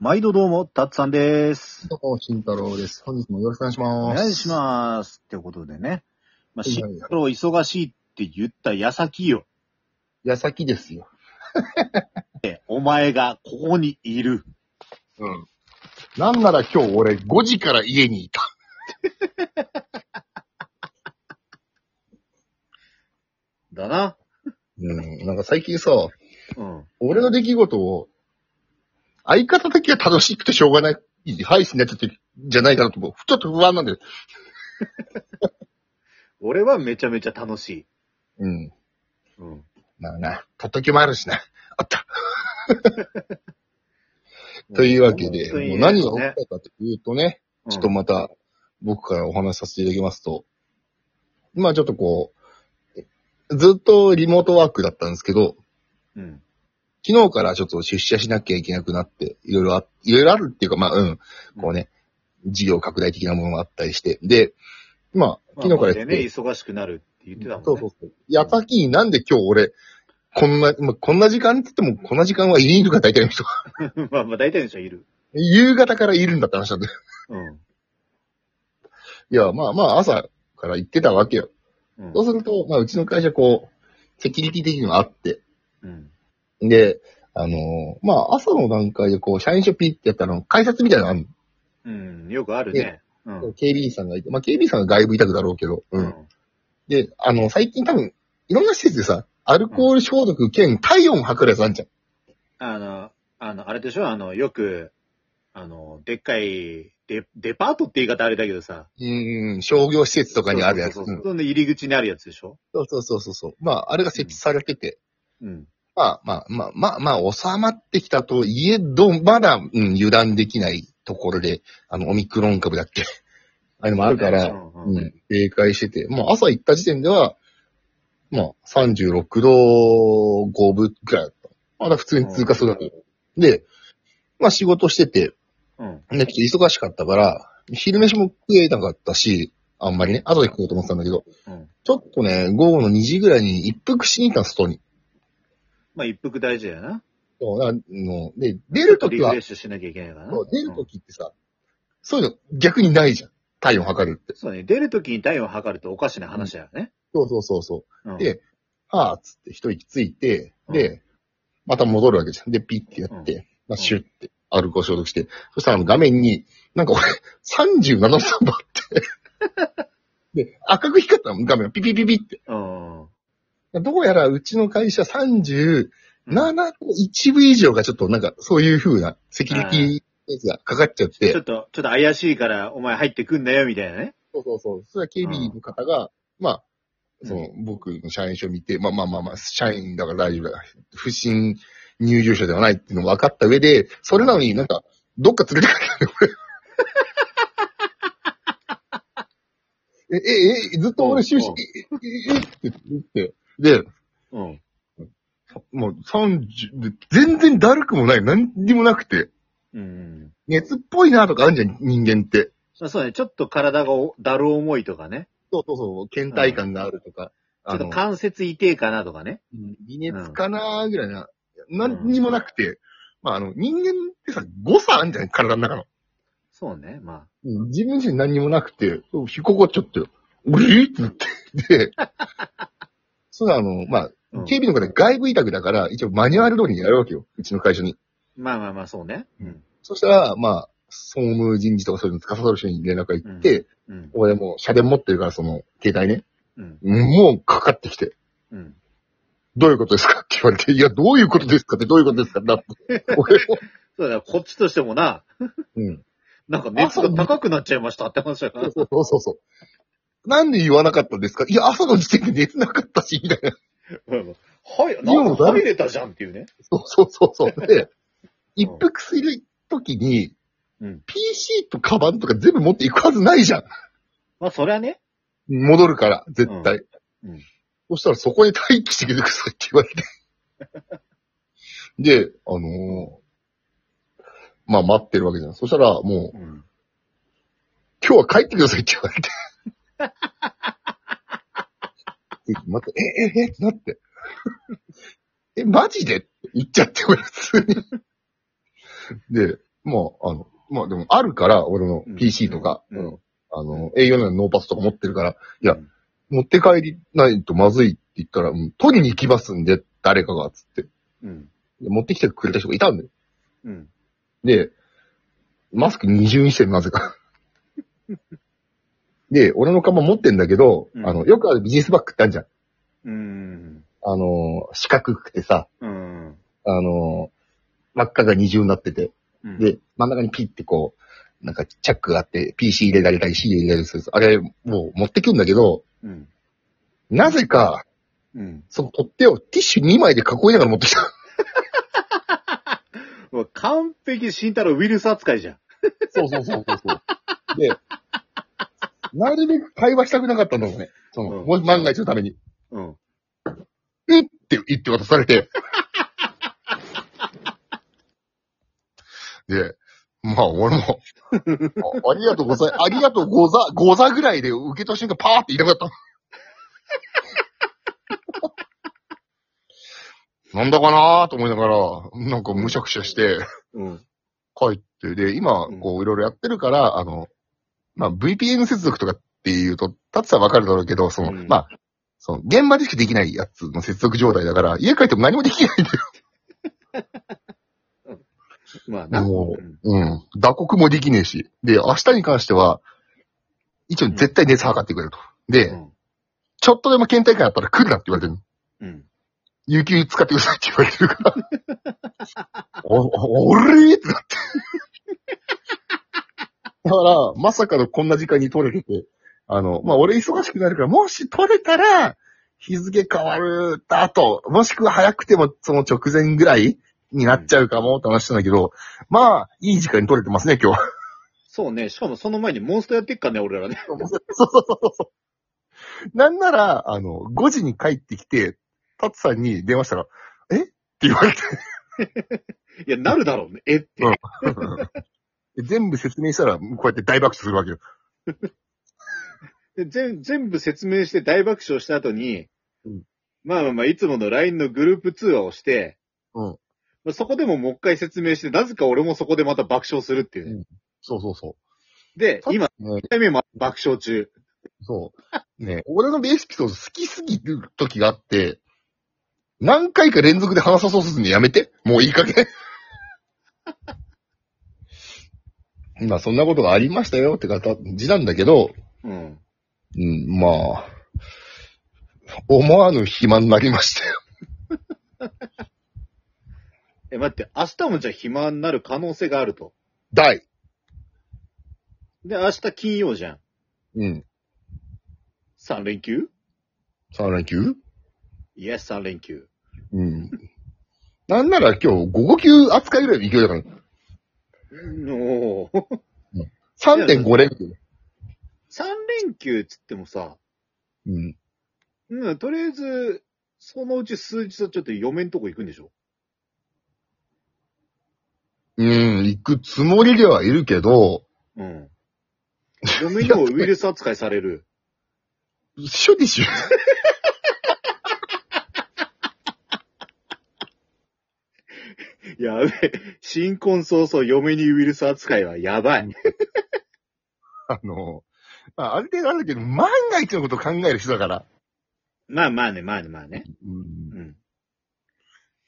毎度どうも、たっつさんです。どうも、慎太郎です。本日もよろしくお願いしおます。願いします。ってことでね。まあ、はい慎太郎忙しいって言った矢先よ。す。矢先ですよ。お前がここにいる。うん。なんなら今日俺5時から家にいた。だな。うん。なんか最近さ、うん。俺の出来事を、相方だけは楽しくてしょうがない配信になっちゃってるんじゃないかなと思う。ちょっと不安なんだよ。俺はめちゃめちゃ楽しい。うん。うん。まあな、たっときもあるしな。あった。というわけで、本当にねもう何が起きたかというとね、うんちょっとまた僕からお話しさせていただきますと、まあちょっとこう、ずっとリモートワークだったんですけど、うん。昨日からちょっと出社しなきゃいけなくなって、いろいろあ、いろいろあるっていうか、まあうん、こうね、事業拡大的なものがあったりして、で、まあ、まあ昨日からでね、忙しくなるって言ってたもんね。そうそうそう。やさきになんで今日俺、こんな、まあ、こんな時間って言っても、こんな時間は家にいるか大体の人。まあまあ大体の人はいる。夕方からいるんだって話なんだよ。うん。いや、まあまあ朝から行ってたわけよ。うんそうすると、まあうちの会社こう、セキュリティ的にもあって、うん。で、あのーまあ朝の段階でこう、社員証ピッてやったら、改札みたいなのあるうん。よくあるね。うん。の。警備員さんがいて、まあ警備員さんが外部委託だろうけど、うん。で、あの、最近多分、いろんな施設でさ、アルコール消毒兼体温測るやつあんじゃん。あの、あの、あれでしょ？あの、よく、あの、でっかい、デ、デパートって言い方あれだけどさ。うん、商業施設とかにあるやつ。そうそうそううんその入り口にあるやつでしょ？そうそうそうそうそう。まあ、あれが設置されてて、うん。まあまあまあまあまあ、収まってきたといえど、まだ、うん、油断できないところで、あの、オミクロン株だっけ ああいうのもあるから、うん警戒してて、まあ朝行った時点では、まあ36度5分くらいだった。まだ普通に通過するわけよ。で、まあ仕事してて、うん。で、ちょっと忙しかったから、昼飯も食えなかったし、あんまりね、後で食おうと思ってたんだけど、うん。ちょっとね、午後の2時ぐらいに一服しに行ったの、外に。まあ、一服大事だよな。そうなので、出るときはリフレッ、シュしなきゃいけないからな。そう出るとうんきってさ、そういうの逆にないじゃん。体温測るって。そうね。出るときに体温を測るとおかしな話だよね。そうそうそうそう。うんで、はぁ、つって一息ついて、で、また戻るわけじゃん。で、ピッてやって、まあ、シュッて、アルコール消毒して、そしたらあの画面に、なんか俺、37度3番って、で、赤く光ったの、画面がピピピピって。うん。どうやらうちの会社37の1部以上がちょっとなんか、そういう風なセキュリティやつがかかっちゃって、ちょっと、ちょっと怪しいからお前入ってくんなよ、みたいなね。そうそうそう。それは警備員の方が、まあ、うんその、僕の社員証見て、まあまあまあまあ、社員だから大丈夫だ。不審入場者ではないっていうのが分かった上で、それなのになんか、どっか連れてかれたんだよ、俺。え、え、え、ずっと俺終始、うんえ、え、えって言って、で、うん。もう30、で全然だるくもない、何にもなくて、うん。熱っぽいなとかあるじゃん、人間って。まあ、そうね。ちょっと体がおだる重いとかね。そうそうそう、倦怠感があるとか。ちょっと関節痛えかなとかね。うん微熱かなーぐらいな。何にもなくて、まああの、人間ってさ、誤差あんじゃない体の中の。そうね。まうん自分自身何にもなくて、引っかかっちゃって、うりってなって。で、そうあの、まあ、うん警備の方外部委託だから、一応マニュアル通りにやるわけよ。うちの会社に。あ、まあまあまあ、そうね。うん。そしたら、まあ、総務人事とかそういうの司る人に連絡が行って、うん。俺もう社電持ってるから、その、携帯ね。うん。もうかかってきて。うん。どういうことですかって言われて、いや、どういうことですかってどういうことですかってなって。俺も、そうだ、こっちとしてもな、うん。なんか熱が高くなっちゃいましたって話だから。そうそうそうそう。なんで言わなかったんですか？いや、朝の時点で熱なかったし、みたいな。うんはい、なんか入れたじゃんっていうね。そうそうそうそう。で、一服するときに、うん。PC とカバンとか全部持っていくはずないじゃん。まあ、そりゃね。戻るから、絶対。うんうんそしたらそこで待機してくださいって言われて。で、あのーまあ待ってるわけじゃん。そしたらもう、うん。今日は帰ってくださいって言われて。でまた、え、え、えってなって。え、マジで？って言っちゃって、俺普通に。で、もう、あの、まあでもあるから、俺のうん PC とか、うんうんあの、A4 のノーパスとか持ってるから、いやうん持って帰りないとまずいって言ったら、うん取りに行きますんで、誰かが、つって。うん。で持ってきてくれた人がいたんだよ。うん。で、マスク二重にしてる、なぜか。で、俺のカバン持ってんだけど、うんあの、よくあるビジネスバッグってあるじゃん。うん。あの、四角くてさ、うん。あの、真っ赤が二重になってて、うん、で、真ん中にピッてこう、なんかチャックがあって、PC 入れられたり CD 入れられたりする。あれ、もう持ってくんだけど、うん。なぜか、うん。その取っ手をティッシュ2枚で囲いながら持ってきた。もう完璧慎太郎ウイルス扱いじゃん。そうそうそうそうそう。で、なるべく会話したくなかったんだろうね。その、うんもし万が一のために。うん。えって言って渡されて。で、まあ俺も、あありがとうござい、ありがとうござ、ござぐらいで受け取った瞬間パーって言いたかった。なんだかなーと思いながら、なんかむしゃくしゃして、うん。帰って、で、今うん、こう、いろいろやってるから、あの、まあ、VPN 接続とかっていうと、タツさんわかるだろうけど、その、うんまあ、その、現場でしかできないやつの接続状態だから、家帰っても何もできないんだよ。まあな。もうんうん。打刻もできねえし。で、明日に関しては、一応絶対熱測ってくれると。で、うん。ちょっとでも検体感あったら来るなって言われてるの。うん。有給使ってくださいって言われてるから。お、お、俺ってなって。だから、まさかのこんな時間に取れてて、あの、まあ、俺忙しくなるから、もし取れたら、日付変わる後、もしくは早くてもその直前ぐらいになっちゃうかもって話したんだけど、まあ、いい時間に取れてますね、今日。そうね。しかもその前にモンストやってっからね、俺らね。そうそうそうそう。なんなら、あの、5時に帰ってきて、タツさんに電話したら、え？って言われて、いや、なるだろうね。え？って。で全部説明したら、こうやって大爆笑するわけよ。で全全部説明して大爆笑した後に、うんまあまあまあ、いつもの LINE のグループ通話をして、うんまあ、そこでももう一回説明して、なぜか俺もそこでまた爆笑するっていうね。そうそうそで、今、う。ね、1回目も爆笑中。そう。ね、俺のベースピソード好きすぎる時があって、何回か連続で話さそうするのやめて。もういい加減。まあ、そんなことがありましたよって感じなんだけど、うん。うん、まあ、思わぬ暇になりましたよ。え、待って、明日もじゃあ暇になる可能性があると？大。で、明日金曜じゃん。うん。3連休？3連休？イエス、3連休。うん。なんなら今日午後休扱いぐらいの勢いだから、おー3.5連休。3連休っつってもさ、うん。うん、とりあえず、そのうち数日はちょっと嫁んとこ行くんでしょ？うん、行くつもりではいるけど、うん。嫁にもウイルス扱いされる。一緒でしょ。やべえ。新婚早々嫁にウイルス扱いはやばい。あの、まあ、ある程度あるけど、万が一のことを考える人だから。まあまあね、まあね、まあね。うん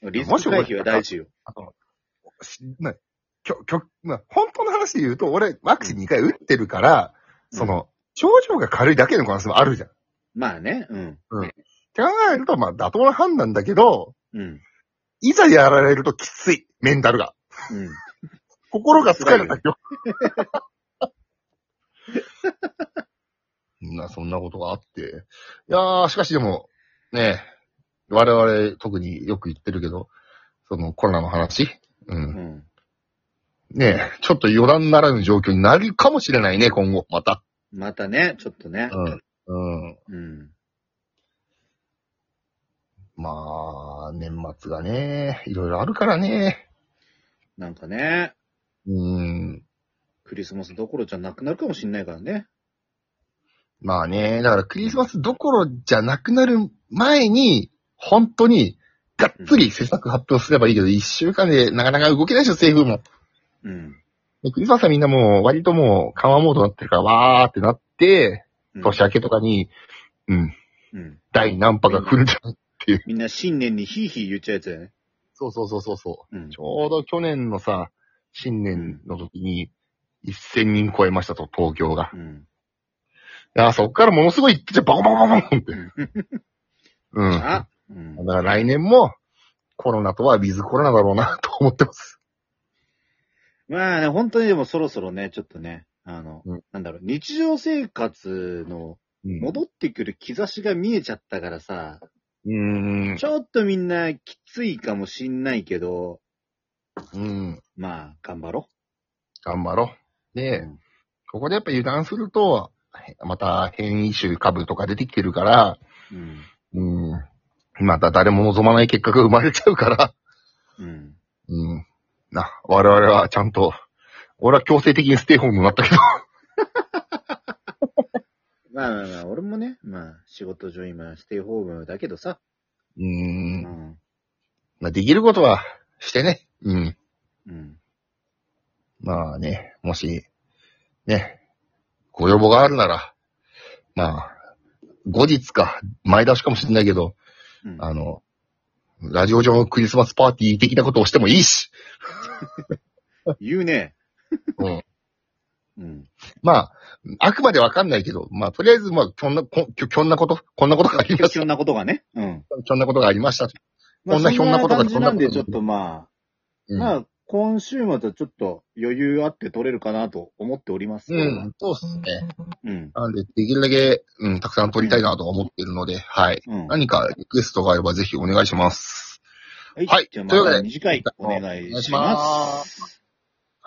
うん。リスク回避は大事よ。あの、しな、きょ、きょ、まあ、本当の話で言うと、俺、ワクチン2回打ってるから、うんその、症状が軽いだけの可能性もあるじゃん。っまあね、うん。て考えると、まあ、妥当な判断だけど、うん。いざやられるときつい、メンタルが。うん。心が疲れたよ。な、そんなことがあって。いやー、しかしでも、ね我々特によく言ってるけど、そのコロナの話う。うんん。ねちょっと余談ならぬ状況になるかもしれないね、今後、また。またね、ちょっとね。うん。うん。うん。まあ、年末がね、いろいろあるからね。なんかね、うん。クリスマスどころじゃなくなるかもしんないからね。まあね、だからクリスマスどころじゃなくなる前に、本当に、がっつり施策発表すればいいけど、一週間でなかなか動けないでしょ、政府も。うん。でクリスマスはみんなもう割ともう緩和モードになってるから、わーってなって、うん年明けとかに、うん、うん。第何波が来るんじゃないみんな新年にヒーヒー言っちゃうやつだよね。そうそうそうそうそう。うんち。ょうど去年のさ、新年の時に、1000人超えましたと、東京が。うん。いや、そっからものすごい一気じゃバコバコバコンって。うん。だあ、うん。から来年も、コロナとはウィズコロナだろうな、と思ってます。まあね、本当にでもそろそろね、ちょっとね、あの、うんなんだろう、日常生活のうん戻ってくる兆しが見えちゃったからさ、うーん。ちょっとみんなきついかもしんないけど、うん。まあ、頑張ろ頑張ろう。う。で、うんここでやっぱ油断すると、へまた変異種株とか出てきてるから、うん。うん。また誰も望まない結果が生まれちゃうから、うん。うん。な、我々はちゃんと、俺は強制的にステイホームになったけど、まあまあまあ、俺もね、まあ、仕事上今、ステイホームだけどさ、うー。うんん。まあ、できることはしてね。うん。うん。まあね、もし、ね、ご要望があるなら、まあ、後日か、前倒しかもしれないけど、うんあの、ラジオ上のクリスマスパーティー的なことをしてもいいし、言うね。うん。うん。まあ、あくまでわかんないけど、まあ、とりあえず、まあ、きょんな、こきょきょんなこと、こんなことがありましいろんなことがね。うん。た。きょんなことがありました。まあ、こんなひょんなことがこんなことちょっとまうんあ、まあ、今週末はちょっと余裕あって取れるかなと思っております。うん、そうっすね。うん。なんで、できるだけ、うん、たくさん撮りたいなと思っているので、はい。うん。何かリクエストがあればぜひお願いします。はい。はいじゃあというわけでまた短いお願いし。ます